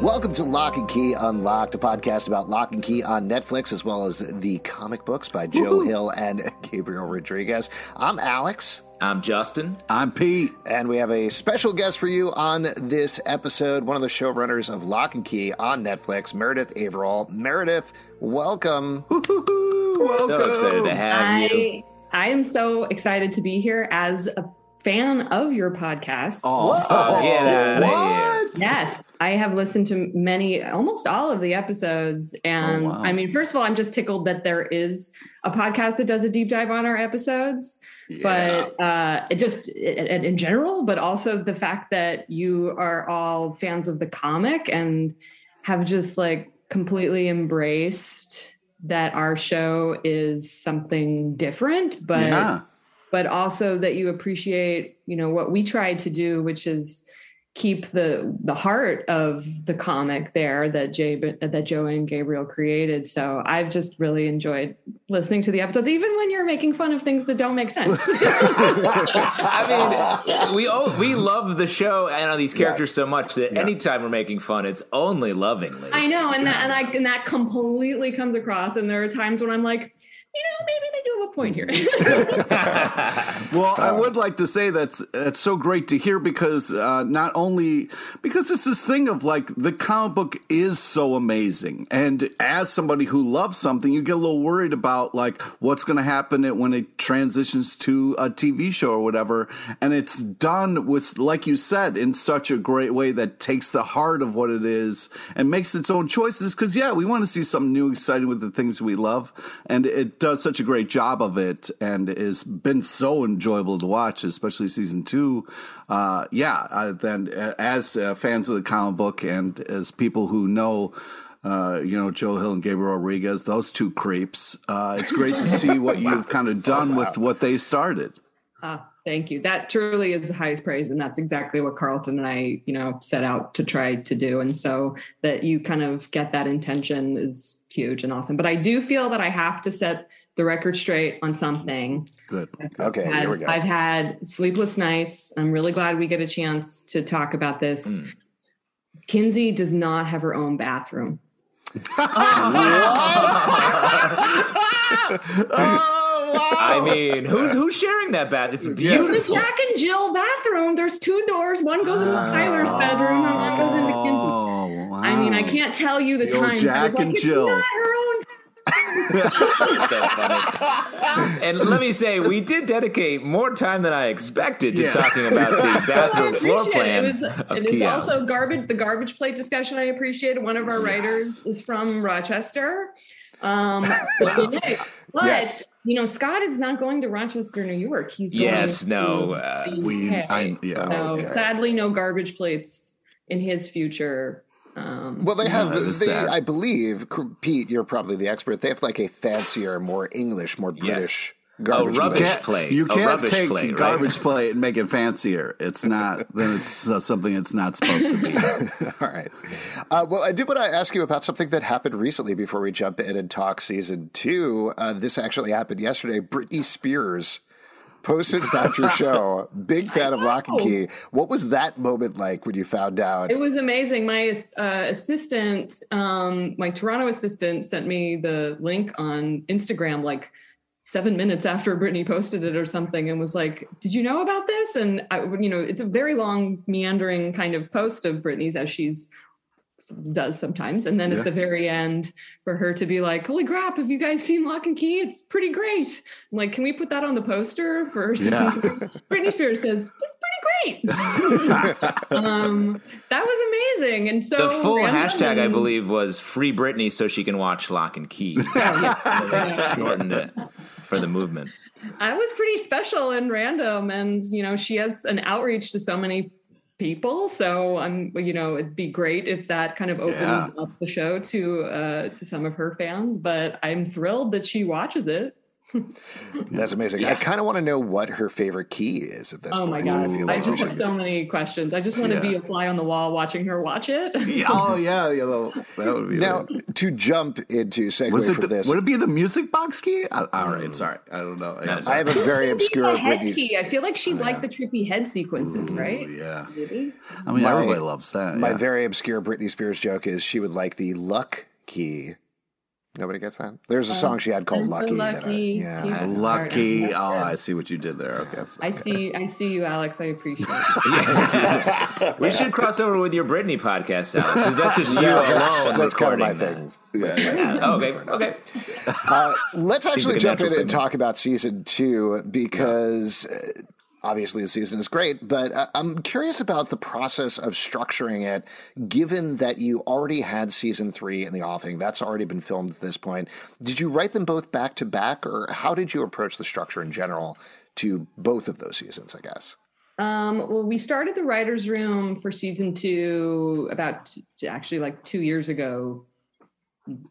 Welcome to Locke and Key Unlocked, a podcast about Locke and Key on Netflix, as well as the comic books by Joe Woo-hoo. Hill and Gabriel Rodriguez. I'm Alex. I'm Justin. I'm Pete. And we have a special guest for you on this episode, one of the showrunners of Locke and Key on Netflix, Meredith Averill. Meredith, welcome. welcome. So excited to have I, you. I am so excited to be here as a fan of your podcast. Oh, oh yeah. What? Yes. I have listened to many, almost all of the episodes. And oh, wow. I mean, first of all, I'm just tickled that there is a podcast that does a deep dive on our episodes but uh, it just it, in general, but also the fact that you are all fans of the comic and have just like completely embraced that our show is something different, but yeah. But also that you appreciate, you know, what we tried to do, which is keep the the heart of the comic there that Jay that Joe and Gabriel created. So I've just really enjoyed listening to the episodes, even when you're making fun of things that don't make sense. I mean, we oh, we love the show and all these characters yeah. so much that yeah. anytime we're making fun, it's only lovingly. I know, and that and I and that completely comes across. And there are times when I'm like you know, maybe they do have a point here. well, I would like to say that's it's so great to hear because uh, not only because it's this thing of like the comic book is so amazing, and as somebody who loves something, you get a little worried about like what's going to happen when it transitions to a TV show or whatever, and it's done with like you said in such a great way that takes the heart of what it is and makes its own choices. Because yeah, we want to see something new, exciting with the things we love, and it does such a great job of it and has been so enjoyable to watch, especially season two. Uh, yeah, uh, then as uh, fans of the comic book and as people who know. Uh, you know, Joe Hill and Gabriel Rodriguez, those two creeps. Uh, it's great to see what you've kind of done with what they started. Uh, thank you. That truly is the highest praise. And that's exactly what Carlton and I, you know, set out to try to do. And so that you kind of get that intention is huge and awesome. But I do feel that I have to set the record straight on something. Good. okay, had, here we go. I've had sleepless nights. I'm really glad we get a chance to talk about this. Mm. Kinsey does not have her own bathroom. Oh, I mean, who's who's sharing that bath? It's beautiful. It's the Jack and Jill bathroom. There's two doors. One goes into Tyler's bedroom, and one goes into Kinsey. Wow. I mean, I can't tell you the, the time. Jack like, and Jill. Not her own so funny. And let me say, we did dedicate more time than I expected to yeah. talking about the bathroom floor plan. It, was, of and it's also garbage. The garbage plate discussion I appreciated. One of our yes. writers is from Rochester. Um, but yes. you know, Scott is not going to Rochester, New York. He's going yes, no, uh, we, I, yeah, so okay. sadly, no garbage plates in his future um, well, they have, they, I believe, Pete, you're probably the expert. They have like a fancier, more English, more British. Yes. Garbage a rubbish plate. You can't take plate, garbage right? plate and make it fancier. It's not. then it's uh, something it's not supposed to be. All right. Uh, well, I did want to ask you about something that happened recently before we jump in and talk season two. Uh, this actually happened yesterday. Britney Spears posted about your show. Big fan of Locke and Key. What was that moment like when you found out? It was amazing. My uh, assistant, um, my Toronto assistant, sent me the link on Instagram like seven minutes after Britney posted it or something, and was like, "Did you know about this?" And I, you know, it's a very long, meandering kind of post of Britney's as she's does sometimes. And then yeah. at the very end, for her to be like, "Holy crap! Have you guys seen Locke and Key? It's pretty great." I'm like, "Can we put that on the poster for?" Yeah. Britney Spears says it's pretty great. um, that was amazing. And so the full hashtag, and, I believe, was "Free Britney" so she can watch Locke and Key. Oh, yeah. shortened it for the movement. I was pretty special and random, and you know, she has an outreach to so many people. So I'm, you know, it'd be great if that kind of opens yeah. up the show to uh, to some of her fans. But I'm thrilled that she watches it. That's amazing. Yeah. I kind of want to know what her favorite key is at this oh point. Oh my god! I, like I just have so many questions. I just want yeah. to be a fly on the wall watching her watch it. oh yeah, yeah, that would be now to jump into segue for the, this. Would it be the music box key? all right, mm. sorry, I don't know. Yeah, I have a very obscure head key. I feel like she'd oh, like the trippy head sequences, Ooh, right? Yeah. Maybe? I mean, my, everybody loves that. My very obscure Britney Spears joke is she would like the luck key Nobody gets that. There's a song she had called "Lucky." lucky. I, yeah, lucky. Oh, I see what you did there. Okay, I see. I see you, Alex. I appreciate it. we should cross over with your Britney podcast, Alex. That's just you yeah, alone. That's kind of my thing. Yeah, yeah. Oh, okay. Okay. Uh, let's actually jump in and talk about season two because uh, obviously the season is great, but uh, I'm curious about the process of structuring it, given that you already had season three in the offing. That's already been filmed at this point. Did you write them both back to back, or how did you approach the structure in general to both of those seasons, I guess? Um, well, we started the writer's room for season two about actually like two years ago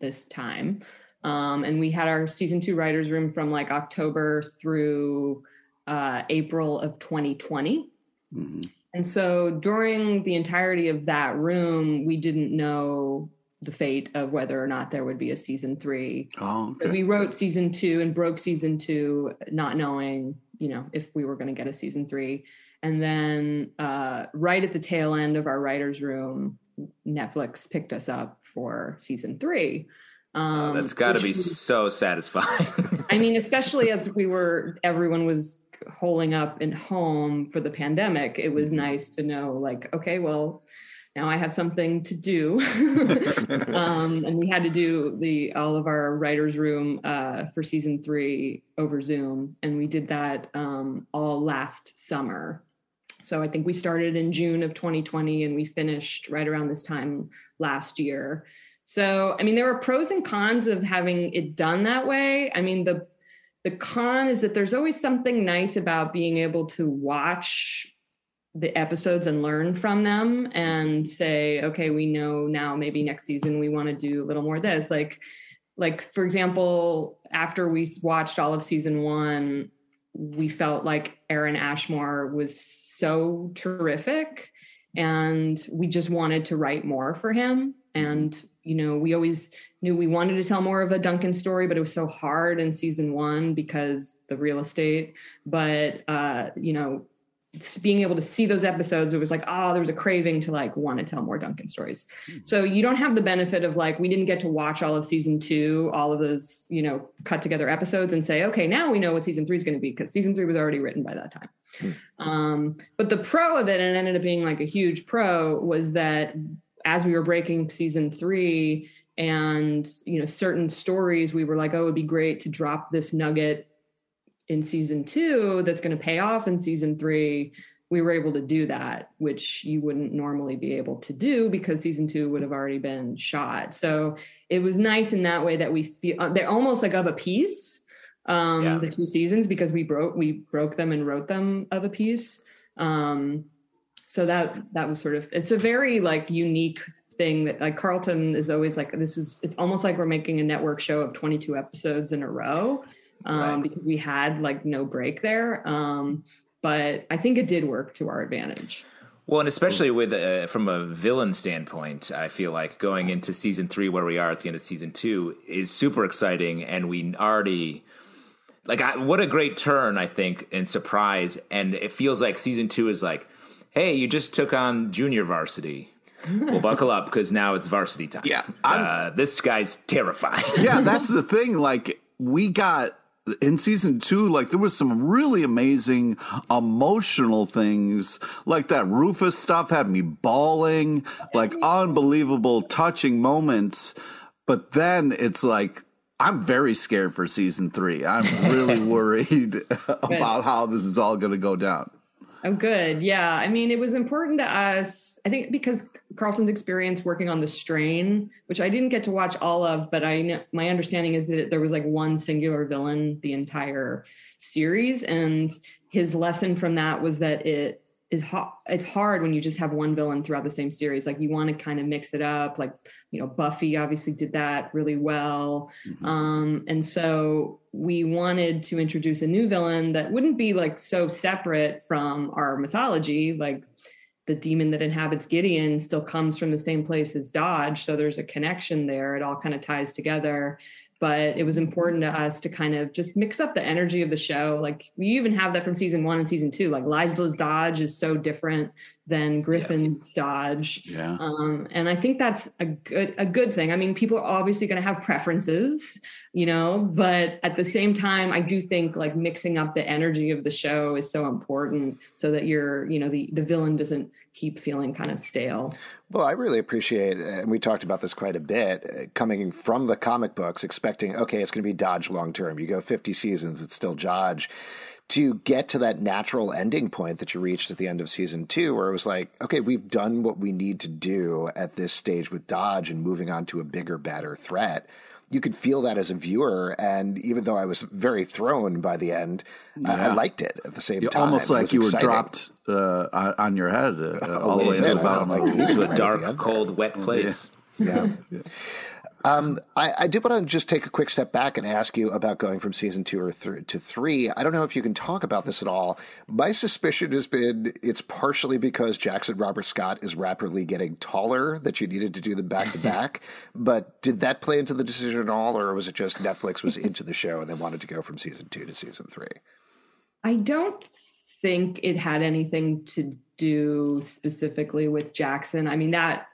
this time. Um, and we had our season two writer's room from like October through uh, April of 2020. Mm-hmm. And so during the entirety of that room, we didn't know the fate of whether or not there would be a season three. Oh, okay. we wrote season two and broke season two, not knowing, you know, if we were going to get a season three. And then uh, right at the tail end of our writer's room, Netflix picked us up for season three. Um, oh, that's got to be was, so satisfying. I mean, especially as we were, everyone was holding up in home for the pandemic, it was mm-hmm. nice to know, like, okay, well, now I have something to do. um, and we had to do the all of our writers' room uh, for season three over Zoom, and we did that um, all last summer. So I think we started in June of 2020, and we finished right around this time last year. So I mean, there were pros and cons of having it done that way. I mean, the the con is that there's always something nice about being able to watch the episodes and learn from them and say okay we know now maybe next season we want to do a little more of this. Like like for example after we watched all of season one we felt like aaron ashmore was so terrific and we just wanted to write more for him and you know we always knew we wanted to tell more of a duncan story but it was so hard in season one because the real estate but uh you know being able to see those episodes it was like oh there was a craving to like want to tell more duncan stories mm-hmm. so you don't have the benefit of like we didn't get to watch all of season two all of those you know cut together episodes and say okay now we know what season three is going to be because season three was already written by that time mm-hmm. um, but the pro of it and it ended up being like a huge pro was that as we were breaking season three and you know certain stories we were like oh it would be great to drop this nugget in season two that's going to pay off in season three. We were able to do that which you wouldn't normally be able to do because season two would have already been shot. So it was nice in that way that we feel uh, they're almost like of a piece um yeah. the two seasons because we broke we broke them and wrote them of a piece. Um so that that was sort of it's a very like unique thing that like Carlton is always like this is it's almost like we're making a network show of 22 episodes in a row um, right. because we had like no break there um, but I think it did work to our advantage. Well, and especially with uh, from a villain standpoint, I feel like going into season three, where we are at the end of season two, is super exciting, and we already like I, what a great turn I think and surprise, and it feels like season two is like hey, you just took on junior varsity. well, buckle up because now it's varsity time. Yeah, uh, this guy's terrifying. yeah, that's the thing. Like we got in season two, like there was some really amazing emotional things, like that Rufus stuff had me bawling, like unbelievable, touching moments. But then it's like I'm very scared for season three. I'm really worried about how this is all going to go down. Oh, good. Yeah. I mean, it was important to us, I think, because Carlton's experience working on The Strain, which I didn't get to watch all of, but I know my understanding is that there was like one singular villain the entire series. And his lesson from that was that it is ho- it's hard when you just have one villain throughout the same series. Like you want to kind of mix it up. Like you know, Buffy obviously did that really well, mm-hmm. um, and so we wanted to introduce a new villain that wouldn't be like so separate from our mythology. Like the demon that inhabits Gideon still comes from the same place as Dodge, so there's a connection there. It all kind of ties together but it was important to us to kind of just mix up the energy of the show. Like we even have that from season one and season two. Like Laysla's Dodge is so different than Griffin's yeah. Dodge. Yeah. Um, and I think that's a good a good thing. I mean, people are obviously going to have preferences, you know, but at the same time, I do think like mixing up the energy of the show is so important so that you're, you know, the the villain doesn't keep feeling kind of stale. Well, I really appreciate, and we talked about this quite a bit, uh, coming from the comic books, expecting, okay, it's going to be Dodge long term. You go 50 seasons, it's still Dodge. To get to that natural ending point that you reached at the end of season two, where it was like, okay, we've done what we need to do at this stage with Dodge and moving on to a bigger, better threat you could feel that as a viewer. And even though I was very thrown by the end, yeah. I, I, liked it at the same you time. Almost like you exciting. were dropped uh, on your head uh, all the way into the bottom, like into a dark, cold, wet place. yeah. yeah. Um, I, I, did want to just take a quick step back and ask you about going from season two or th- to three. I don't know if you can talk about this at all. My suspicion has been it's partially because Jackson Robert Scott is rapidly getting taller that you needed to do them back to back. But did that play into the decision at all, or was it just Netflix was into the show and they wanted to go from season two to season three? I don't think it had anything to do specifically with Jackson. I mean that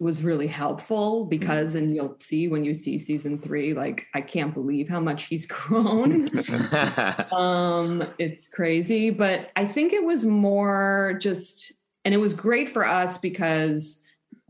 was really helpful because and you'll see when you see season three like i can't believe how much he's grown. Um it's crazy but i think it was more just and it was great for us because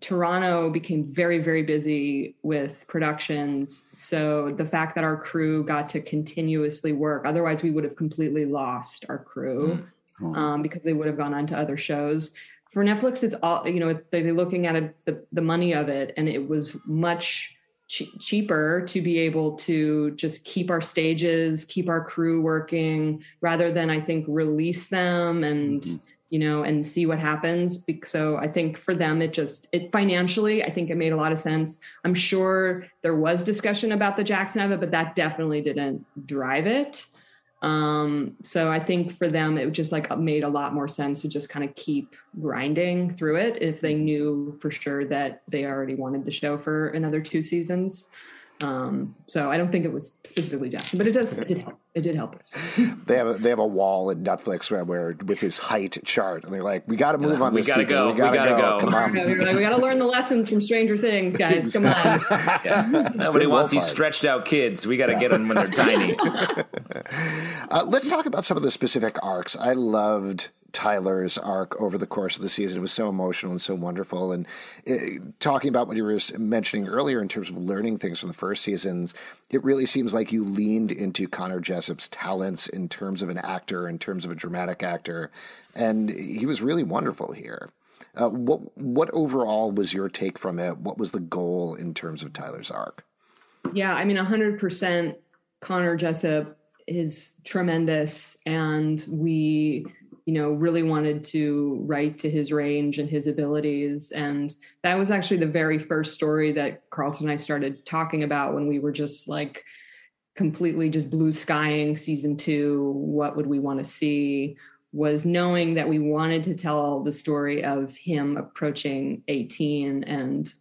toronto became very very busy with productions. So the fact that our crew got to continuously work otherwise we would have completely lost our crew mm. um, because they would have gone on to other shows for Netflix, it's all you know. It's they're looking at it, the the money of it, and it was much cheaper to be able to just keep our stages, keep our crew working, rather than I think release them and mm-hmm. you know and see what happens. So I think for them, it just it financially, I think it made a lot of sense. I'm sure there was discussion about the Jackson of it, but that definitely didn't drive it. Um, so I think for them, it just like made a lot more sense to just kind of keep grinding through it if they knew for sure that they already wanted the show for another two seasons. Um, so I don't think it was specifically Jackson, but it does it, it did help us. they have a, they have a wall in Netflix where, where with his height chart, and they're like, "We got to move on. We got to go. We got to go. go. Come on. like, we got to learn the lessons from Stranger Things, guys. Come on. yeah. Nobody wants these stretched out kids. We got to get them when they're tiny. Uh, let's talk about some of the specific arcs. I loved Tyler's arc over the course of the season. It was so emotional and so wonderful. And it, uh, talking about what you were mentioning earlier in terms of learning things from the first seasons, it really seems like you leaned into Connor Jessup's talents in terms of an actor, in terms of a dramatic actor, and he was really wonderful here. Uh, what what overall was your take from it? What was the goal in terms of Tyler's arc? Yeah, I mean, hundred percent. Connor Jessup is tremendous, and we you know, really wanted to write to his range and his abilities. And that was actually the very first story that Carlton and I started talking about when we were just like completely just blue skying season two. What would we want to see? Was knowing that we wanted to tell the story of him approaching 18 and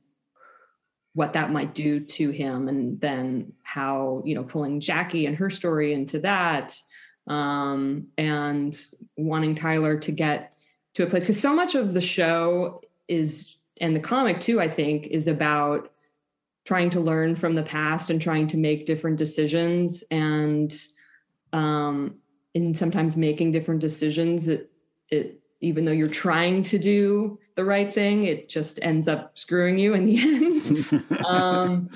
what that might do to him and then how you know pulling jackie and her story into that um, and wanting Tyler to get to a place. Because so much of the show is and the comic too i think is about trying to learn from the past and trying to make different decisions and um and sometimes making different decisions it it even though you're trying to do the right thing it just ends up screwing you in the end um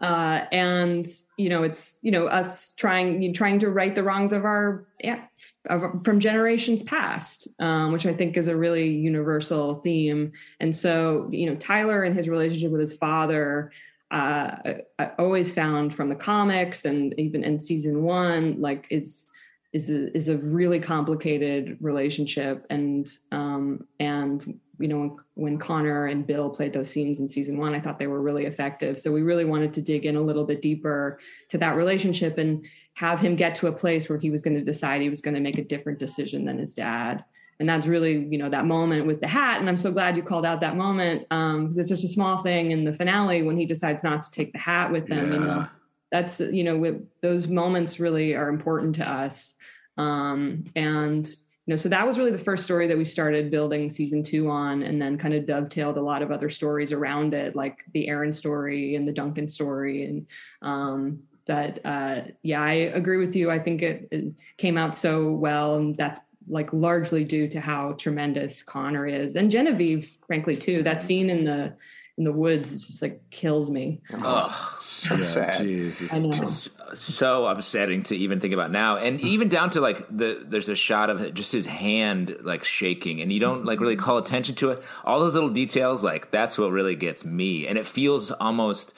uh, and you know, it's you know us trying trying to right the wrongs of our yeah, of, from generations past, um, which I think is a really universal theme. And so, you know, Tyler and his relationship with his father. Uh, I, I always found from the comics and even in season one, like is is a, is a really complicated relationship. And um, and you know when, when Connor and Bill played those scenes in season one I thought they were really effective. So we really wanted to dig in a little bit deeper to that relationship and have him get to a place where he was going to decide he was going to make a different decision than his dad. And that's really you know that moment with the hat. And i'm so glad you called out that moment because um, it's just a small thing in the finale when he decides not to take the hat with them yeah. you know. That's you know those moments really are important to us um, and you know so that was really the first story that we started building season two on and then kind of dovetailed a lot of other stories around it like the aaron story and the duncan story. And um, that uh, yeah i agree with you. I think it, it came out so well and that's like largely due to how tremendous connor is and genevieve frankly too. That scene in the in the woods it just like kills me. Oh, so yeah, sad. Jesus. I know. It's so upsetting to even think about now, and even down to like the there's a shot of just his hand like shaking, and you don't like really call attention to it. All those little details, like that's what really gets me, and it feels almost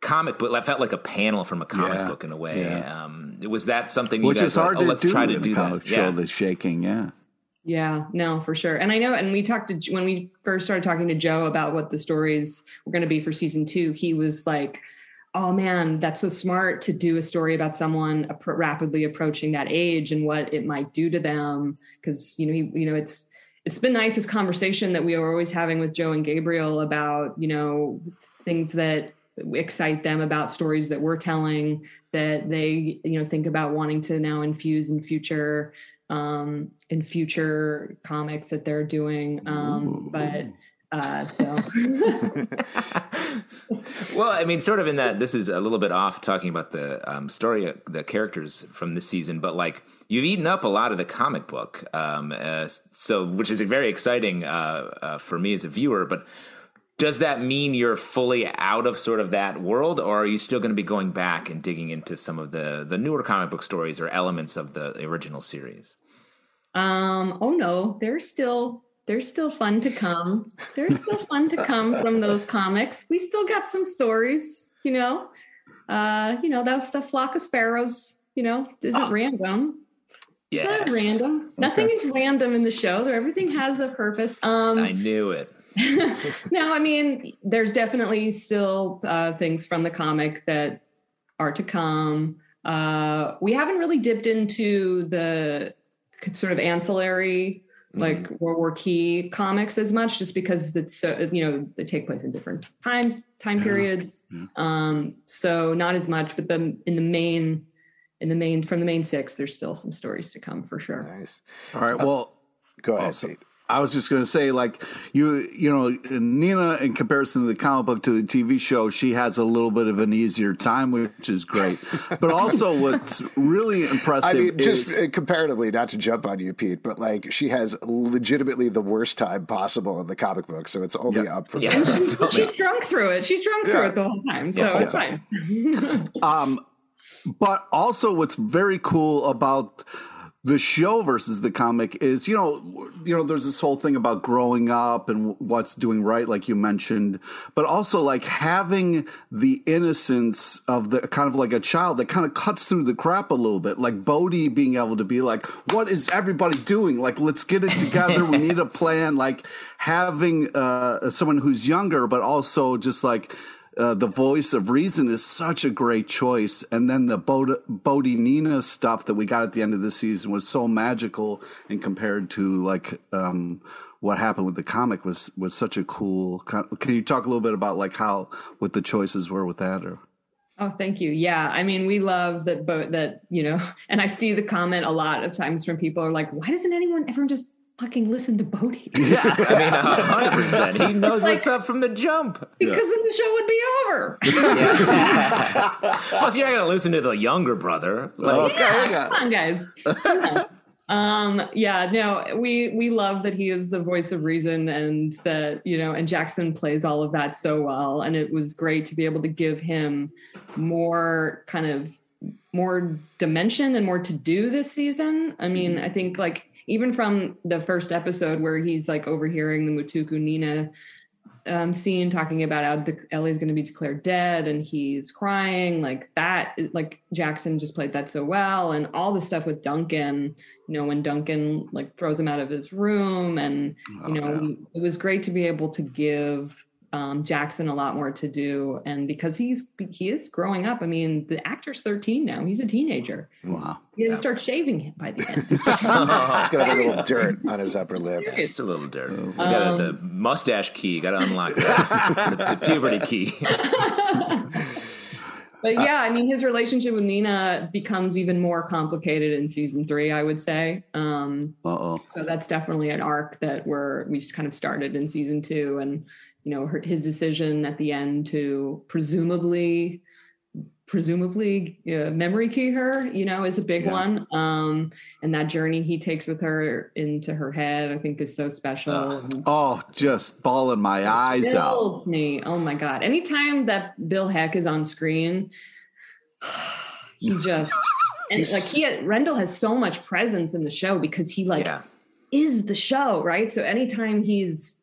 comic book. I felt like a panel from a comic yeah, book in a way. Yeah. Um, was that something which is hard like, oh, to do try to do that? Show yeah. the shaking, yeah. Yeah, no, for sure. And I know, and we talked to when we first started talking to Joe about what the stories were going to be for season two. He was like, "Oh man, that's so smart to do a story about someone rapidly approaching that age and what it might do to them." Because you know, he, you know, it's it's been nice this conversation that we are always having with Joe and Gabriel about you know things that excite them about stories that we're telling that they you know think about wanting to now infuse in future um, in future comics that they're doing. Um, but uh, so. well, I mean, sort of in that this is a little bit off talking about the um, story, the characters from this season, but like you've eaten up a lot of the comic book, um, uh, so which is very exciting uh, uh, for me as a viewer. But does that mean you're fully out of sort of that world, or are you still going to be going back and digging into some of the the newer comic book stories or elements of the original series? Um, oh no, they're still they're still fun to come. They're still fun to come from those comics. We still got some stories, you know. Uh, you know, the the flock of sparrows, you know, isn't oh. random. Yeah. Not random. Okay. Nothing is random in the show. Everything has a purpose. Um I knew it. no, I mean, there's definitely still uh, things from the comic that are to come. Uh, we haven't really dipped into the sort of ancillary mm-hmm. like World War Key comics as much, just because it's so you know they take place in different time time periods. Yeah. Um, so not as much, but the in the main in the main from the main six, there's still some stories to come for sure. Nice. All right. Well, uh, go ahead. Oh, I was just going to say, like you, you know, Nina, in comparison to the comic book to the TV show, she has a little bit of an easier time, which is great. but also, what's really impressive, I mean, just is, comparatively, not to jump on you, Pete, but like she has legitimately the worst time possible in the comic book, so it's only yeah. up from yeah. there. She's drunk through it. She's drunk yeah. through it the whole time, so yeah. it's fine. um, but also, what's very cool about the show versus the comic is you know you know there's this whole thing about growing up and what's doing right like you mentioned but also like having the innocence of the kind of like a child that kind of cuts through the crap a little bit like Bode being able to be like what is everybody doing? Like let's get it together. We need a plan. Like having uh someone who's younger but also just like uh, the voice of reason is such a great choice. And then the Bode, Bode Nina stuff that we got at the end of the season was so magical and compared to like, um, what happened with the comic was, was such a cool, can you talk a little bit about like how, what the choices were with that or? Oh, thank you. Yeah. I mean, we love that, but that, you know, and I see the comment a lot of times from people are like, why doesn't anyone ever just fucking listen to Bode. Yeah, I mean, hundred percent. He knows like, what's up from the jump. Because yeah. then the show would be over. Yeah. Plus, you're not gonna listen to the younger brother. Like, okay, yeah, come on, guys. Um, yeah, no, we we love that he is the voice of reason and that, you know, and Jackson plays all of that so well. And it was great to be able to give him more kind of more dimension and more to do this season. I mean, I think like even from the first episode where he's like overhearing the Mutuku Nina um, scene talking about how Ellie's going to be declared dead and he's crying like that. Like Jackson just played that so well, and all the stuff with Duncan. You know, when Duncan like throws him out of his room, and you know, oh, yeah. it was great to be able to give um, Jackson a lot more to do, and because he's he is growing up. I mean, the actor's thirteen now; he's a teenager. Wow! He yeah. start shaving him by the end. he's got a little dirt on his upper lip. Just a little dirt. Oh. You got um, the mustache key. Got to unlock that. the, the puberty key. but yeah, I mean, his relationship with Nina becomes even more complicated in season three. I would say. Um, oh. So that's definitely an arc that we're we just kind of started in season two, and you know her, his decision at the end to presumably presumably uh, memory key her you know is a big yeah. one. Um and that journey he takes with her into her head i think is so special. Uh, oh just bawling my eyes out. me. Oh my god. Anytime that bill heck is on screen he just and like he had, rendell has so much presence in the show because he like yeah. is the show right? So anytime he's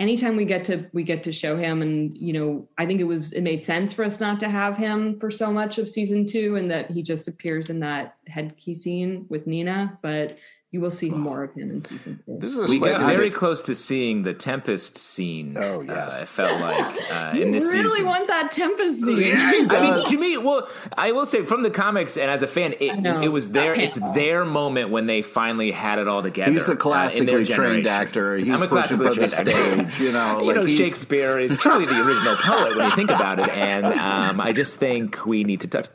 anytime we get to we get to show him and you know i think it was it made sense for us not to have him for so much of season two and that he just appears in that head key scene with nina but you will see more of him in season two. This is we got very close to seeing the Tempest scene. Oh yes, uh, it felt like uh, in this scene. You really season. want that Tempest scene. Yeah, I mean, to me, well, I will say from the comics and as a fan, it, it was their it's their moment when they finally had it all together. He's a uh, classically uh, trained actor. He's I'm a pushing for the stage. You know, you like know, Shakespeare is truly the original poet when you think about it, and um, I just think we need to touch.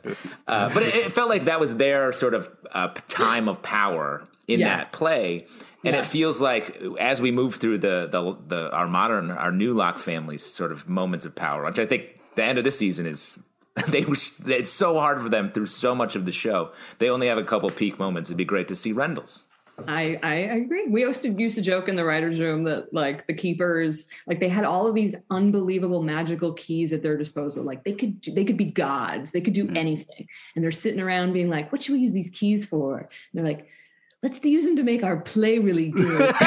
Uh, but it, it, felt like that was their sort of uh, time of power in yes. that play. And yeah. it feels like as we move through the, the the our modern our new Locke families sort of moments of power, which I think the end of this season is they it's so hard for them through so much of the show. They only have a couple peak moments. It'd be great to see Rendell's. I, I agree. We used to used to joke in the writers' room that like the keepers, like they had all of these unbelievable magical keys at their disposal. Like they could they could be gods. They could do anything. And they're sitting around being like, "What should we use these keys for?" And they're like, let's use them to make our play really good.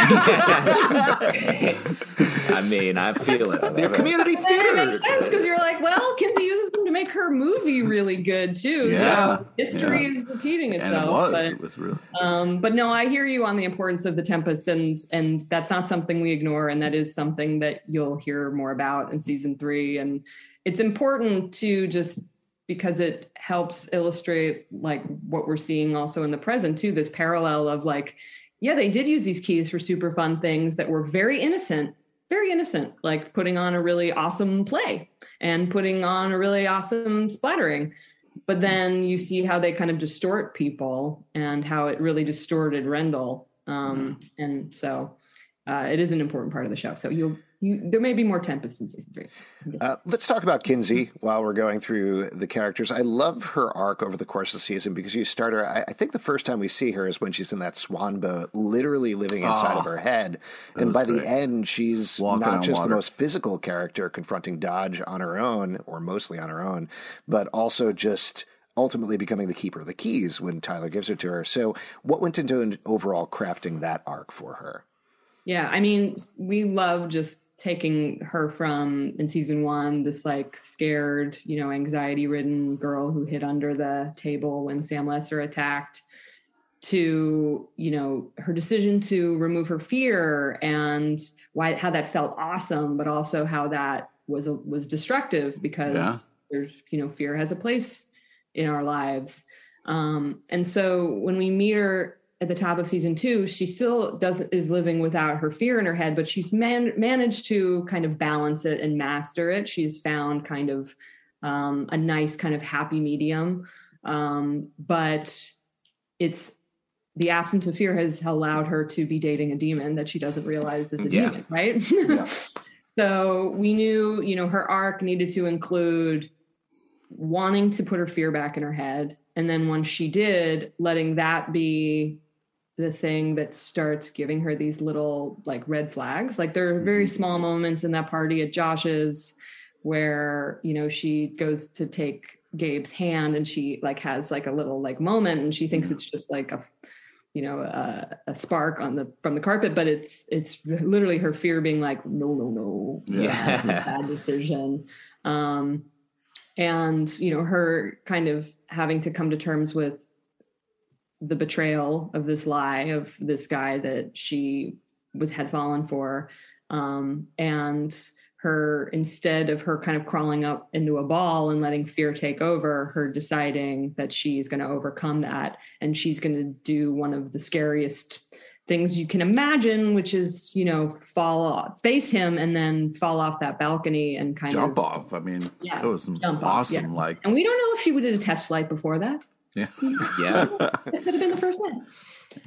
I mean, I feel it. They're community theater. It makes sense because you're like, well, Kinsey uses them to make her movie really good too. Yeah, so history yeah. is repeating itself. And it was. But, it was really. Um, but no, I hear you on the importance of the Tempest, and and that's not something we ignore, and that is something that you'll hear more about in season three. And it's important to just because it helps illustrate like what we're seeing also in the present too this parallel of like yeah they did use these keys for super fun things that were very innocent very innocent like putting on a really awesome play and putting on a really awesome splattering but then you see how they kind of distort people and how it really distorted rendell um, mm. and so uh, it is an important part of the show so you'll you, there may be more Tempest in season three. Uh, let's talk about Kinsey while we're going through the characters. I love her arc over the course of the season because you start her. I, I think the first time we see her is when she's in that swan boat, literally living inside oh, of her head. And by great. the end, she's Walking not just water. the most physical character confronting Dodge on her own, or mostly on her own, but also just ultimately becoming the keeper of the keys when Tyler gives it to her. So, what went into overall crafting that arc for her? Yeah, I mean, we love just taking her from in season one this like scared you know anxiety ridden girl who hid under the table when sam lesser attacked to you know her decision to remove her fear and why how that felt awesome but also how that was a, was destructive because yeah. there's you know fear has a place in our lives um and so when we meet her at the top of season two, she still doesn't is living without her fear in her head, but she's man, managed to kind of balance it and master it. She's found kind of um, a nice kind of happy medium, um, but it's the absence of fear has allowed her to be dating a demon that she doesn't realize is a yeah. demon, right? yeah. So we knew, you know, her arc needed to include wanting to put her fear back in her head and then once she did letting that be the thing that starts giving her these little like red flags. Like there are very mm-hmm. small moments in that party at Josh's where, you know, she goes to take Gabe's hand and she like has like a little like moment and she thinks mm-hmm. it's just like a you know a, a, spark on the from the carpet but it's it's literally her fear being like no no no yeah bad decision um and you know her kind of having to come to terms with the betrayal of this lie of this guy that she was had fallen for um, and her instead of her kind of crawling up into a ball and letting fear take over her deciding that she's going to overcome that and she's going to do one of the scariest things you can imagine which is you know fall off face him and then fall off that balcony and kind jump of jump off i mean yeah, it was awesome off, yeah. like and we don't know if she would did a test flight before that yeah. Yeah. it could have been the first one.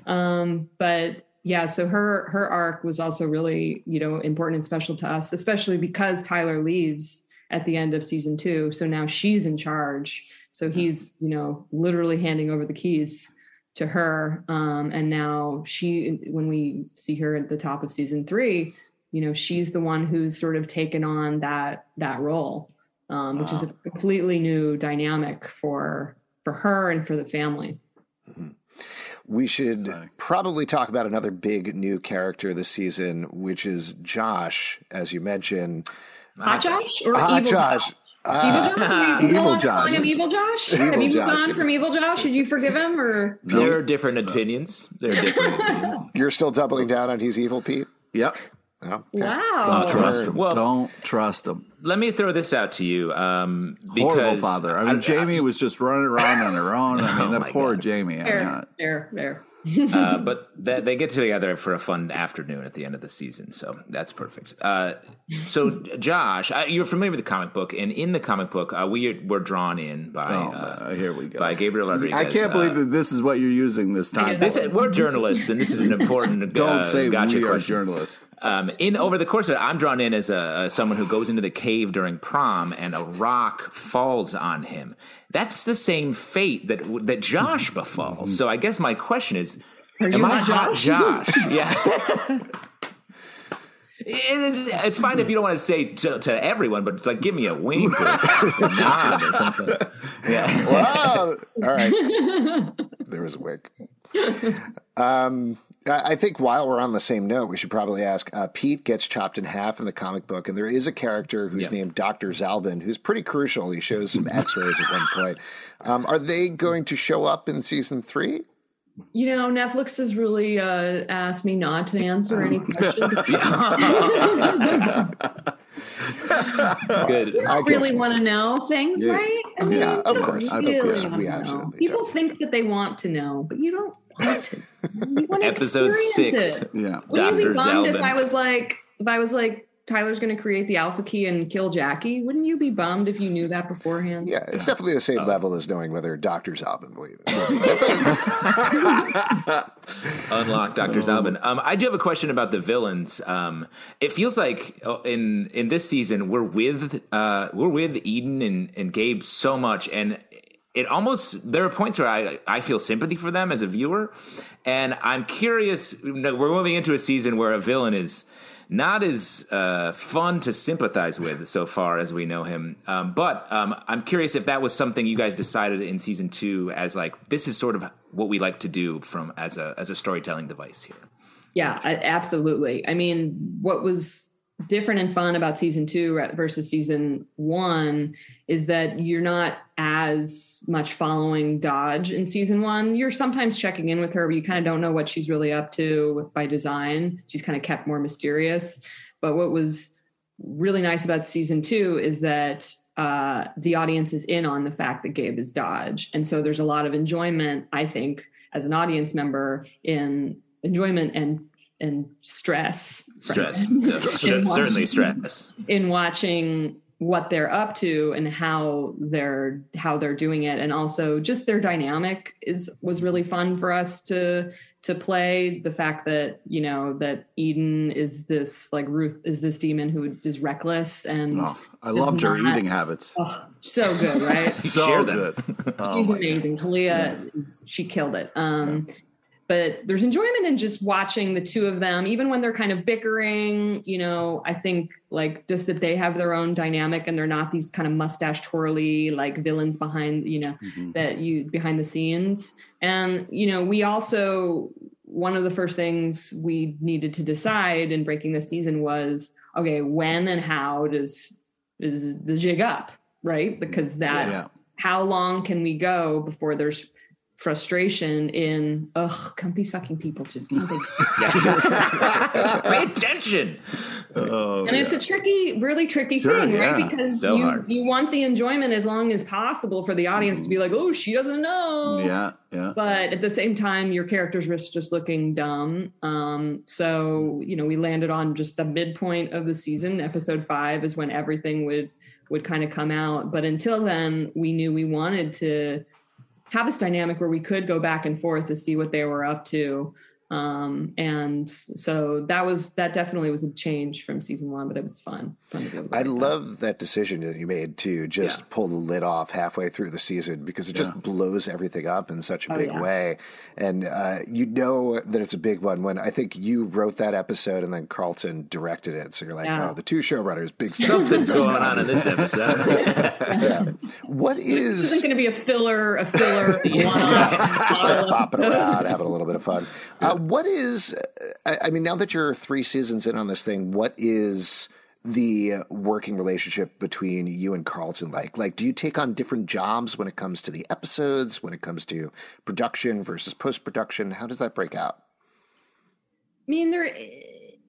Um, but yeah, so her her arc was also really, you know, important and special to us, especially because Tyler leaves at the end of season two. So now she's in charge. So he's, you know, literally handing over the keys to her. Um, and now she, when we see her at the top of season three, you know, she's the one who's sort of taken on that that role, um, which wow. is a completely new dynamic for for her and for the family. Mm-hmm. We should probably talk about another big new character this season, which is Josh, as you mentioned. Hot Josh or Hot Evil Josh? Josh? Uh, evil Josh. Evil Josh. Evil Have you moved on from Evil Josh? Did you forgive him, or there are different opinions? There are different opinions. You're still doubling down on he's evil, Pete. Yep. Okay. Wow. Don't trust him. Well, don't trust him. Let me throw this out to you. Um, because Horrible father. I mean, I, Jamie I, was just running around on her own. I mean, oh that poor God. Jamie. There, there, there. uh, but th- they get together for a fun afternoon at the end of the season, so that's perfect. Uh, so, Josh, I, you're familiar with the comic book, and in the comic book, uh, we were drawn in by oh, uh, here we go by Gabriel Rodriguez. I can't believe uh, that this is what you're using this time. This, we're journalists, and this is an important. Don't uh, say gotcha we question. are journalists. Um, in over the course of it, I'm drawn in as a, someone who goes into the cave during prom and a rock falls on him. That's the same fate that that Josh befalls. So I guess my question is, am I hot Josh? yeah. It's, it's, fine if you don't want to say to, to everyone, but like give me a wink or a nod or something. Yeah. Wow. All right. There was a wink. Um, I think while we're on the same note, we should probably ask uh, Pete gets chopped in half in the comic book, and there is a character who's yep. named Dr. Zalben who's pretty crucial. He shows some x rays at one point. Um, are they going to show up in season three? You know, Netflix has really uh, asked me not to answer any questions. Good. I really want to know things, yeah. right? I mean, yeah, of course. Really of course. We absolutely People don't. think that they want to know, but you don't want to. You want to Episode six. It. Yeah. Would you be bummed if I was like, if I was like, Tyler's going to create the alpha key and kill Jackie. Wouldn't you be bummed if you knew that beforehand? Yeah, it's definitely the same uh, level as knowing whether Dr. Zalben will Unlock Dr. Oh. Zalben. Um, I do have a question about the villains. Um, it feels like oh, in in this season we're with uh, we're with Eden and, and Gabe so much, and it almost there are points where I I feel sympathy for them as a viewer, and I'm curious. We're moving into a season where a villain is not as uh, fun to sympathize with so far as we know him. Um, but um, I'm curious if that was something you guys decided in season two as like this is sort of what we like to do from as a as a storytelling device here. Yeah, absolutely. I mean, what was different and fun about season two versus season one is that you're not as much following Dodge in season one. You're sometimes checking in with her, but you kind of don't know what she's really up to by design. She's kind of kept more mysterious. But what was really nice about season two is that uh, the audience is in on the fact that Gabe is Dodge. And so there's a lot of enjoyment, I think, as an audience member in enjoyment and and stress. Stress, stress. certainly stress. In watching what they're up to and how they're how they're doing it. And also just their dynamic is was really fun for us to to play. The fact that you know that eden is this like ruth is this demon who is reckless and oh, i loved not, her eating habits. Oh, so good right? So good. Oh she's amazing. Kalia yeah. she killed it. Um yeah but there's enjoyment in just watching the two of them, even when they're kind of bickering. You know, I think like just that they have their own dynamic and they're not these kind of mustache twirly like villains behind, you know, mm-hmm. that you behind the scenes. And, you know, we also, one of the first things we needed to decide in breaking the season was okay, when and how does is the jig up, right? Because that, yeah. how long can we go before there's frustration in ugh come these fucking people just can't pay attention. Oh, and yeah. it's a tricky really tricky sure, thing yeah. right because so you, hard. you want the enjoyment as long as possible for the audience mm. to be like oh she doesn't know. Yeah yeah. But at the same time your characters risk just looking dumb. Um so you know we landed on just the midpoint of the season. Episode five is when everything would would kind of come out. But until then we knew we wanted to have this dynamic where we could go back and forth to see what they were up to um, and so that was that definitely was a change from season one, but it was fun. fun I love that. that. decision that you made to just yeah. pull the lid off halfway through the season because it just blows everything up in such a oh, big yeah. way, and uh, you know that it's a big one when I think you wrote that episode and then Carlton directed it. So you're like, oh, the two showrunners, big something's going on in this episode. yeah. What is? This isn't going to be a filler, a filler, just like bopping around, having a little bit of fun. Uh, what is? Uh, I mean, now that you're three seasons in on this thing, what is? the working relationship between you and Carlton like? Like, do you take on different jobs when it comes to the episodes, when it comes to production versus post production? How does that break out? I mean, there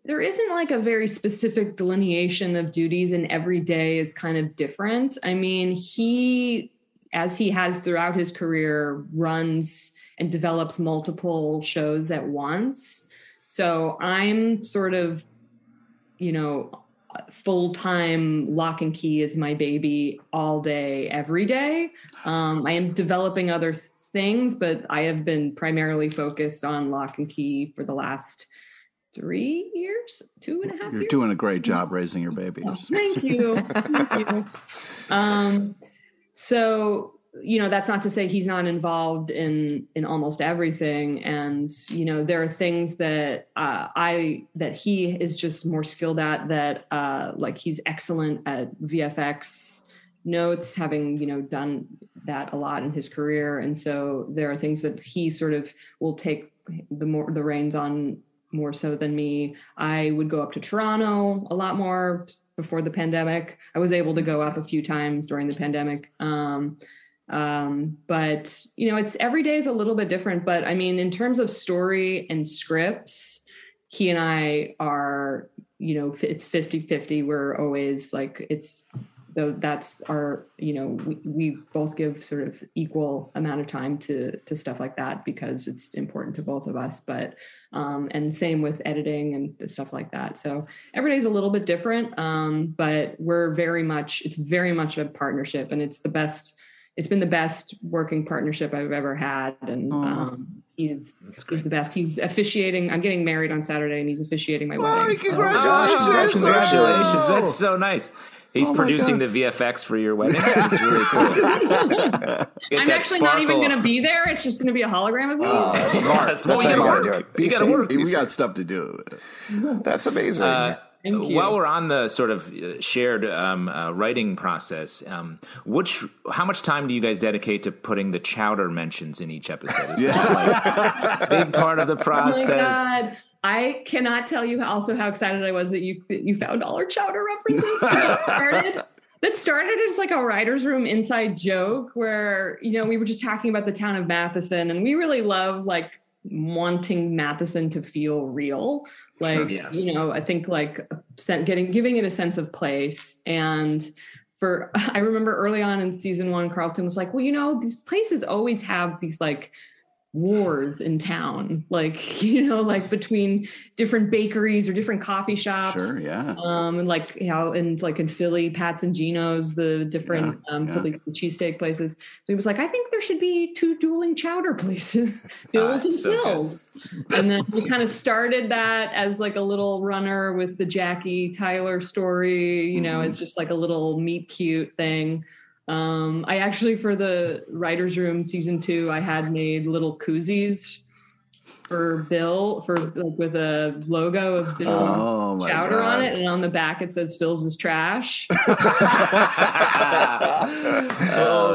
there isn't like a very specific delineation of duties, and every day is kind of different. I mean, he, as he has throughout his career, runs and develops multiple shows at once. So I'm sort of, you know, full time Locke and Key is my baby all day, every day. Um, I am developing other things, but I have been primarily focused on Locke and Key for the last three years, two and a half. You're years. doing a great job raising your baby. Oh, thank you. thank you. Um, so you know that's not to say he's not involved in in almost everything. And you know there are things that uh, i that he is just more skilled at that uh like he's excellent at vfx notes having you know done that a lot in his career. And so there are things that he sort of will take the more the reins on more so than me. I would go up to toronto a lot more before the pandemic. I was able to go up a few times during the pandemic. Um, um, but you know, it's every day is a little bit different. But I mean, in terms of story and scripts, he and I are, you know, it's 50 50. We're always like, it's though that's our you know we, we both give sort of equal amount of time to to stuff like that because it's important to both of us but um and same with editing and stuff like that so every day is a little bit different um but we're very much it's very much a partnership and it's the best it's been the best working partnership I've ever had, and um, he's he's the best. He's officiating. I'm getting married on Saturday, and he's officiating my wedding. Congratulations! Oh, congratulations! That's so nice. He's oh producing the VFX for your wedding. It's really cool. I'm actually sparkle. not even going to be there. It's just going to be a hologram of me. Uh, smart. smart. Well, you got to work. You got to work. We got stuff to do. That's amazing. Uh, while we're on the sort of uh, shared um, uh, writing process, um, which how much time do you guys dedicate to putting the chowder mentions in each episode? Is yeah. that like big part of the process? Oh my God. I cannot tell you also how excited I was that you that you found all our chowder references. that started that started as like a writer's room inside joke where you know we were just talking about the town of Matheson and we really love like wanting Matheson to feel real. Like, sure, yeah. you know, I think like getting giving it a sense of place. And for I remember early on in season one, Carlton was like, well, you know, these places always have these like wars in town like you know like between different bakeries or different coffee shops. Sure yeah. Um and like you know and like in philly pat's and geno's the different yeah, um yeah. philly cheesesteak places. So he was like i think there should be two dueling chowder places bill's ah, and so and then we kind of started that as like a little runner with the jackie tyler story you know mm-hmm. it's just like a little meet cute thing um, I actually, for the writer's room season two, I had made little koozies for Bill for like with a logo of Bill oh Chowder on it, and on the back it says "Phil's is trash." oh,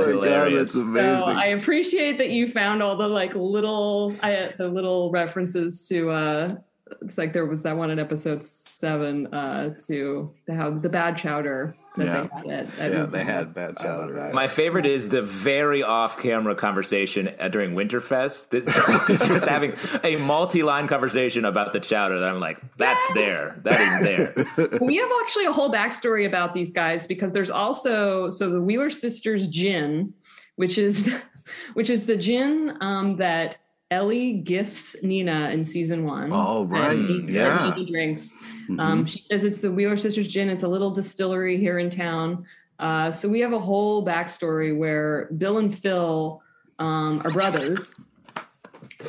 oh God, that's amazing! So I appreciate that you found all the like little, I, the little references to. uh it's like there was that one in episode seven uh to how the bad chowder yeah. they had yeah, they had bad chowder. My favorite is the very off-camera conversation uh, during Winterfest. That just having a multi-line conversation about the chowder. That I'm like, that's there. That is there. we have actually a whole backstory about these guys because there's also so the Wheeler sisters gin, which is which is the gin um, that Ellie gifts Nina in season one. Oh, right. Nina, yeah. Nina drinks. Mm-hmm. Um, she says it's the Wheeler Sisters Gin. It's a little distillery here in town. Uh, so we have a whole backstory where Bill and Phil um, are brothers.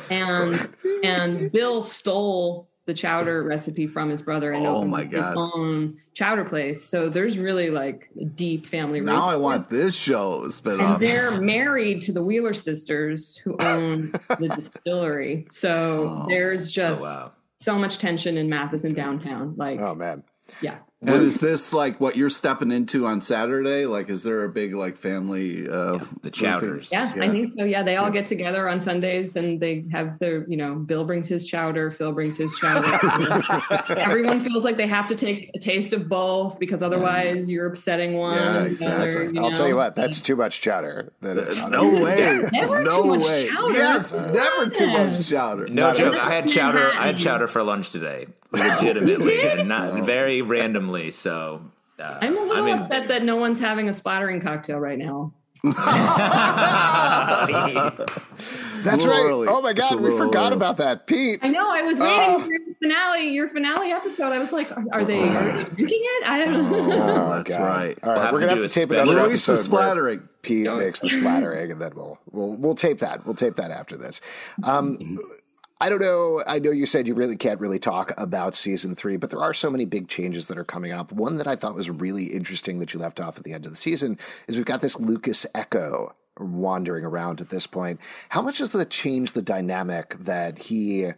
And and Bill stole the chowder recipe from his brother and oh my god his own chowder place. So there's really like deep family now i want this show spin and they're married to the wheeler sisters who own the distillery. So oh. there's oh, just oh, wow. so much tension in matheson downtown like oh man. Yeah and is this like what you're stepping into on Saturday? Like, is there a big like family? Uh, yeah, the chowders. Yeah, yeah, I think so. Yeah, they all yeah. get together on Sundays and they have their, you know, Bill brings his chowder, Phil brings his chowder. Everyone feels like they have to take a taste of both because otherwise you're upsetting one. Yeah, exactly. Other, I'll know? tell you what, that's too much chowder. Uh, no way. no way. Chowder. Yes, never too much chowder. No not joke. I had chowder. I had chowder for lunch today legitimately and not very randomly. So uh, I'm a little I'm upset that no one's having a splattering cocktail right now. That's right. Early. Oh my god, we forgot early. about that, Pete. I know. I was waiting uh, for your finale, your finale episode. I was like, are, are they are they drinking it? I don't know. Oh, that's god. right. All right, we'll we're gonna have to tape another Release episode. splattering. Pete makes the splattering, and then we'll we'll we'll tape that. We'll tape that after this. Um, mm-hmm. I don't know. I know you said you really can't really talk about season three, but there are so many big changes that are coming up. One that I thought was really interesting that you left off at the end of the season is we've got this Lucas Echo wandering around at this point. How much does that change the dynamic that he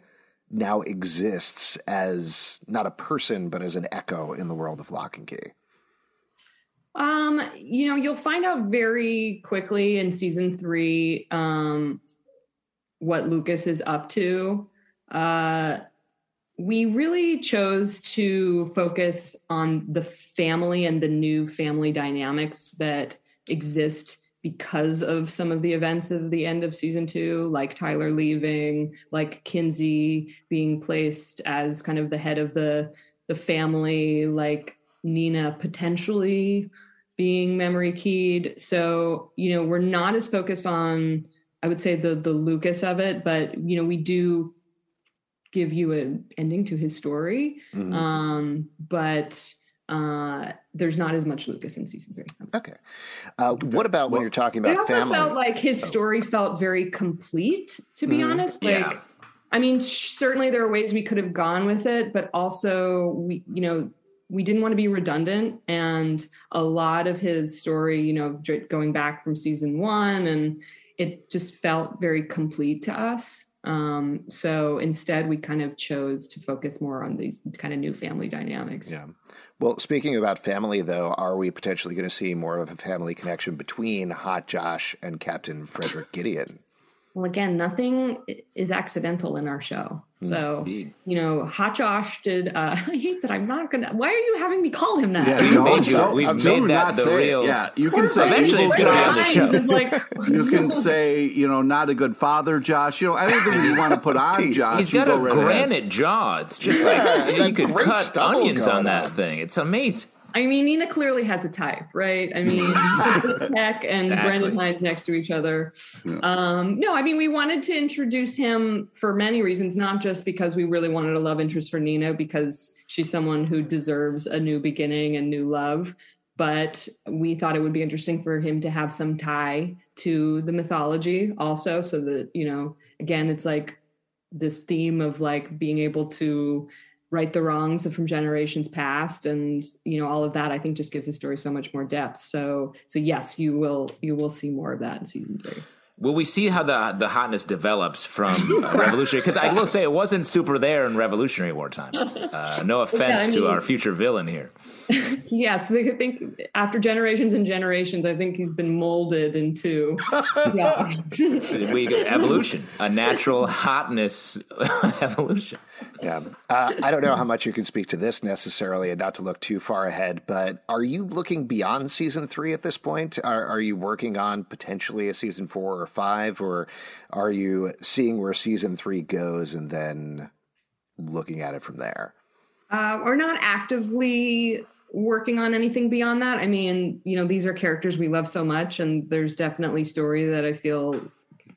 now exists as not a person, but as an echo in the world of Locke and Key? Um, you know, you'll find out very quickly in season three. Um, what Lucas is up to. Uh, we really chose to focus on the family and the new family dynamics that exist because of some of the events of the end of season two, like Tyler leaving, like Kinsey being placed as kind of the head of the the family, like Nina potentially being memory keyed. So, you know, we're not as focused on I would say the the Lucas of it, but you know, we do give you an ending to his story. Mm-hmm. Um, but uh, there's not as much Lucas in season three. Okay. Uh, what about well, when you're talking about? It also family? felt like his oh. story felt very complete. To be mm-hmm. honest, like. Yeah. I mean, certainly there are ways we could have gone with it, but also we, you know, we didn't want to be redundant. And a lot of his story, you know, going back from season one and it just felt very complete to us. Um, so instead, we kind of chose to focus more on these kind of new family dynamics. Yeah. Well, speaking about family, though, are we potentially going to see more of a family connection between Hot Josh and Captain Frederick Gideon? Well, again, nothing is accidental in our show. Hmm. So, Indeed. you know, Hot Josh did. Uh, I hate that I'm not gonna. Why are you having me call him that? Yeah, no, made so, we've made that the real. It. Yeah, you can say eventually it's gonna be on the show. Like, you can say, you know, not a good father, Josh. You know, anything you want to put on Josh. He's got a granite jaw. It's just yeah, like you could cut onions on that thing. It's amazing. I mean, Nina clearly has a type, right? I mean, Tech and exactly. Brendan Hines next to each other. Yeah. Um, no, I mean, we wanted to introduce him for many reasons, not just because we really wanted a love interest for Nina, because she's someone who deserves a new beginning and new love. But we thought it would be interesting for him to have some tie to the mythology also, so that, you know, again, it's like this theme of like being able to right the wrongs from generations past and you know all of that i think just gives the story so much more depth so so yes you will you will see more of that in season three Will we see how the the hotness develops from uh, Revolutionary? Because I will say it wasn't super there in Revolutionary War times. Uh, no offense yeah, I mean, to our future villain here. yes, I think after generations and generations, I think he's been molded into yeah. we evolution, a natural hotness evolution. Yeah, uh, I don't know how much you can speak to this necessarily, and not to look too far ahead. But are you looking beyond season three at this point? Are, are you working on potentially a season four or five, or are you seeing where season three goes and then looking at it from there? Uh, we're not actively working on anything beyond that. I mean, you know, these are characters we love so much, and there's definitely story that I feel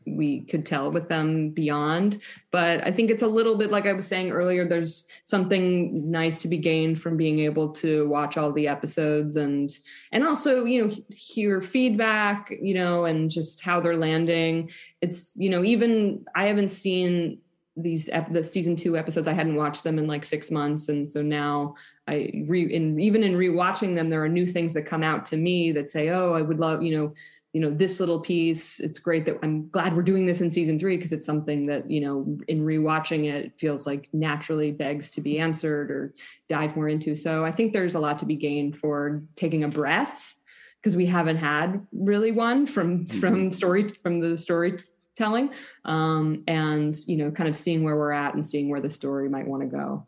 we could tell with them beyond. But I think it's a little bit like I was saying earlier, there's something nice to be gained from being able to watch all the episodes and and also, you know, hear feedback, you know, and just how they're landing. It's, you know, even I haven't seen these the season two episodes i hadn't watched them in like six months and so now i re in even in rewatching them there are new things that come out to me that say oh i would love you know you know this little piece it's great that i'm glad we're doing this in season three because it's something that you know in rewatching it, it feels like naturally begs to be answered or dive more into so i think there's a lot to be gained for taking a breath because we haven't had really one from mm-hmm. from story from the story telling um, and you know kind of seeing where we're at and seeing where the story might want to go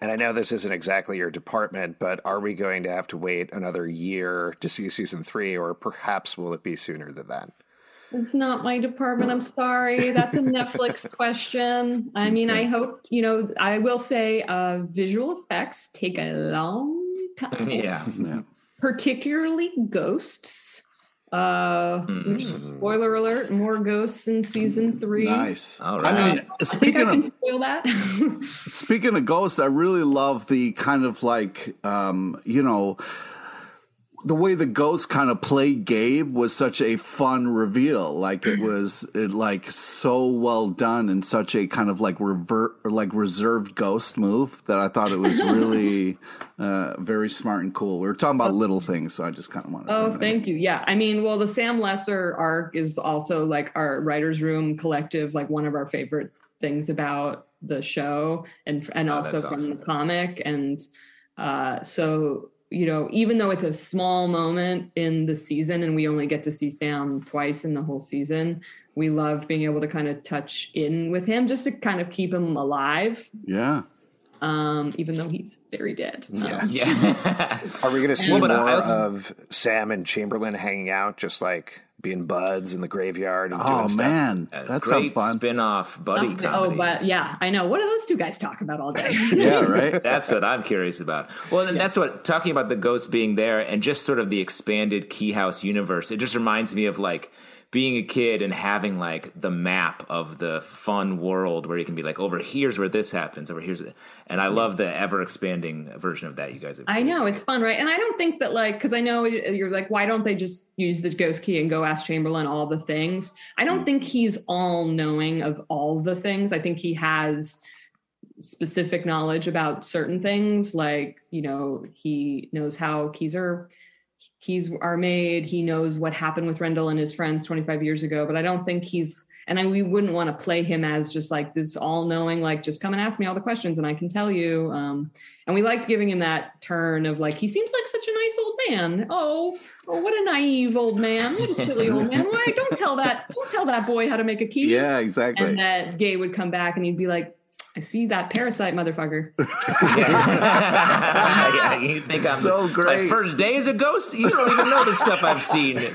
and I know this isn't exactly your department, but are we going to have to wait another year to see season three, or perhaps will it be sooner than that? It's not my department. I'm sorry. That's a Netflix question. I mean, okay. I hope, you know, I will say uh, visual effects take a long time. Yeah. yeah. Particularly ghosts. Uh, mm. spoiler alert: more ghosts in season three. Nice. All right. I mean, speaking I of spoil that. speaking of ghosts, I really love the kind of like, um, you know the way the ghosts kind of played Gabe was such a fun reveal. Like it was it like so well done and such a kind of like revert like reserved ghost move that I thought it was really uh, very smart and cool. We were talking about little things, so I just kind of wanted. To. Oh, thank you. Yeah, I mean, well, the Sam Lesser arc is also like our writers' room collective, like one of our favorite things about the show, and and oh, also from awesome. the comic, and uh, so you know, even though it's a small moment in the season and we only get to see Sam twice in the whole season, we love being able to kind of touch in with him just to kind of keep him alive. Yeah. Um, even though he's very dead. Yeah. Um, yeah. Are we going to see more of Sam and Chamberlain hanging out just like being buds in the graveyard. And oh man, that sounds fun. Spin-off buddy oh, comedy. Oh, but yeah, I know. What do those two guys talk about all day? yeah, right. that's what I'm curious about. Well, and yeah. that's what talking about the ghosts being there and just sort of the expanded Key House universe. It just reminds me of like being a kid and having like the map of the fun world where you can be like, over here's where this happens, over here's, and I love the ever expanding version of that you guys. Have I know it's fun, right? And I don't think that like because I know you're like, why don't they just use the ghost key and go ask Chamberlain all the things? I don't mm. think he's all knowing of all the things. I think he has specific knowledge about certain things, like you know he knows how keys are keys our maid. He knows what happened with Rendell and his friends 25 years ago, but I don't think he's, and I, we wouldn't want to play him as just like this all knowing, like, just come and ask me all the questions and I can tell you. Um, and we liked giving him that turn of like, he seems like such a nice old man. Oh, oh what a naive old man. What a silly old man. Why don't tell that, don't tell that boy how to make a key. Yeah, exactly. And that Gay would come back and he'd be like, I see that parasite motherfucker. yeah, you think I'm so great? My first day as a ghost? You don't even know the stuff I've seen,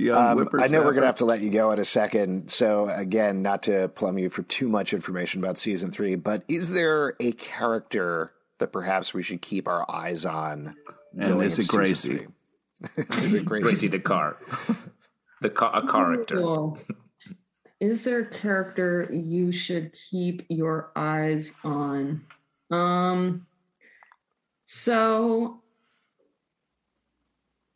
Um, I know we're going to have to let you go in a second. So, again, not to plumb you for too much information about season three, but is there a character that perhaps we should keep our eyes on? And is it Gracie? is it Gracie? Gracie the car. The car, a character. Cool is there a character you should keep your eyes on? Um, so,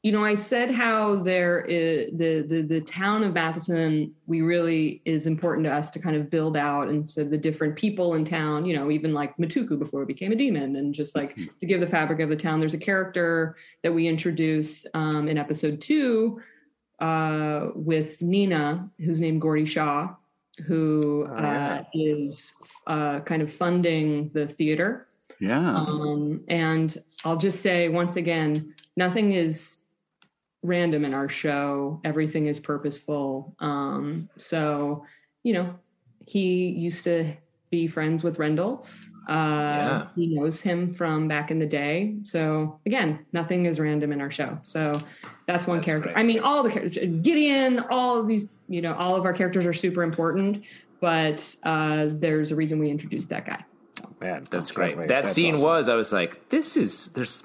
you know, I said how there is the the the town of Matheson. We really is important to us to kind of build out, and so the different people in town. You know, even like Matuku before it became a demon, and just like to give the fabric of the town. There's a character that we introduce um, in episode two uh, with Nina, who's named Gordy Shaw, who uh, is uh, kind of funding the theater. Yeah. Um, and I'll just say once again, nothing is random in our show. Everything is purposeful. Um, so, you know, he used to be friends with Rendell. Uh, yeah. He knows him from back in the day. So again, nothing is random in our show. So that's one that's character. Great. I mean, all the characters, Gideon, all of these, you know, all of our characters are super important, but uh, there's a reason we introduced that guy. Man, that's great. That that's scene awesome. was, I was like, this is, there's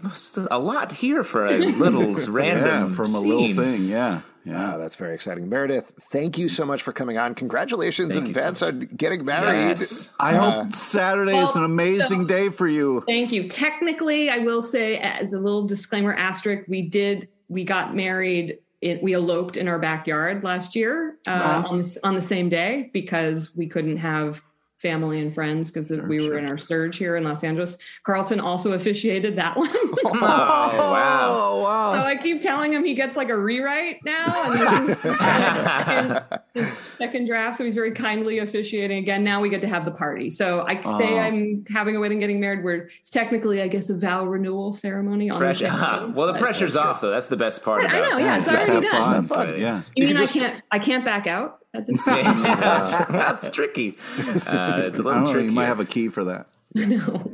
a lot here for a little random yeah, from scene. a little thing. Yeah. Yeah, that's very exciting. Meredith, thank you so much for coming on. Congratulations thank in advance so on getting married. Yes. I uh, hope Saturday well, is an amazing so, day for you. Thank you. Technically, I will say, as a little disclaimer asterisk, we did, we got married. It, we eloped in our backyard last year uh, uh-huh. on, on the same day because we couldn't have family and friends because we oh, were in our surge here in Los Angeles. Carlton also officiated that one. oh, wow. Oh, wow. So I keep telling him he gets like a rewrite now. And second, his second draft. So he's very kindly officiating again. Now we get to have the party. So I say oh. I'm having a wedding, getting married, where it's technically, I guess, a vow renewal ceremony. On Pressure. The well, the pressure's off, though. That's the best part. I know. Yeah, it's just already have done. Fun. Fun. Yeah. You, you mean I can't? I can't back out at this that's, that's tricky. Uh, it's a little tricky. You might have a key for that. No.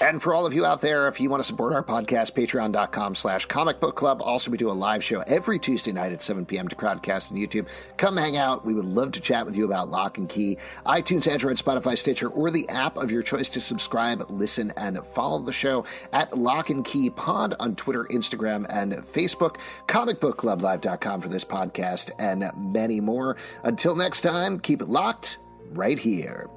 And for all of you out there, if you want to support our podcast, patreon.com slash comic book club. Also, we do a live show every Tuesday night at 7 p.m. to Crowdcast and YouTube. Come hang out. We would love to chat with you about Locke and Key, iTunes, Android, Spotify, Stitcher, or the app of your choice to subscribe, listen, and follow the show at Locke and Key Pod on Twitter, Instagram, and Facebook. Comicbookclublive.com for this podcast and many more. Until next time, keep it locked right here.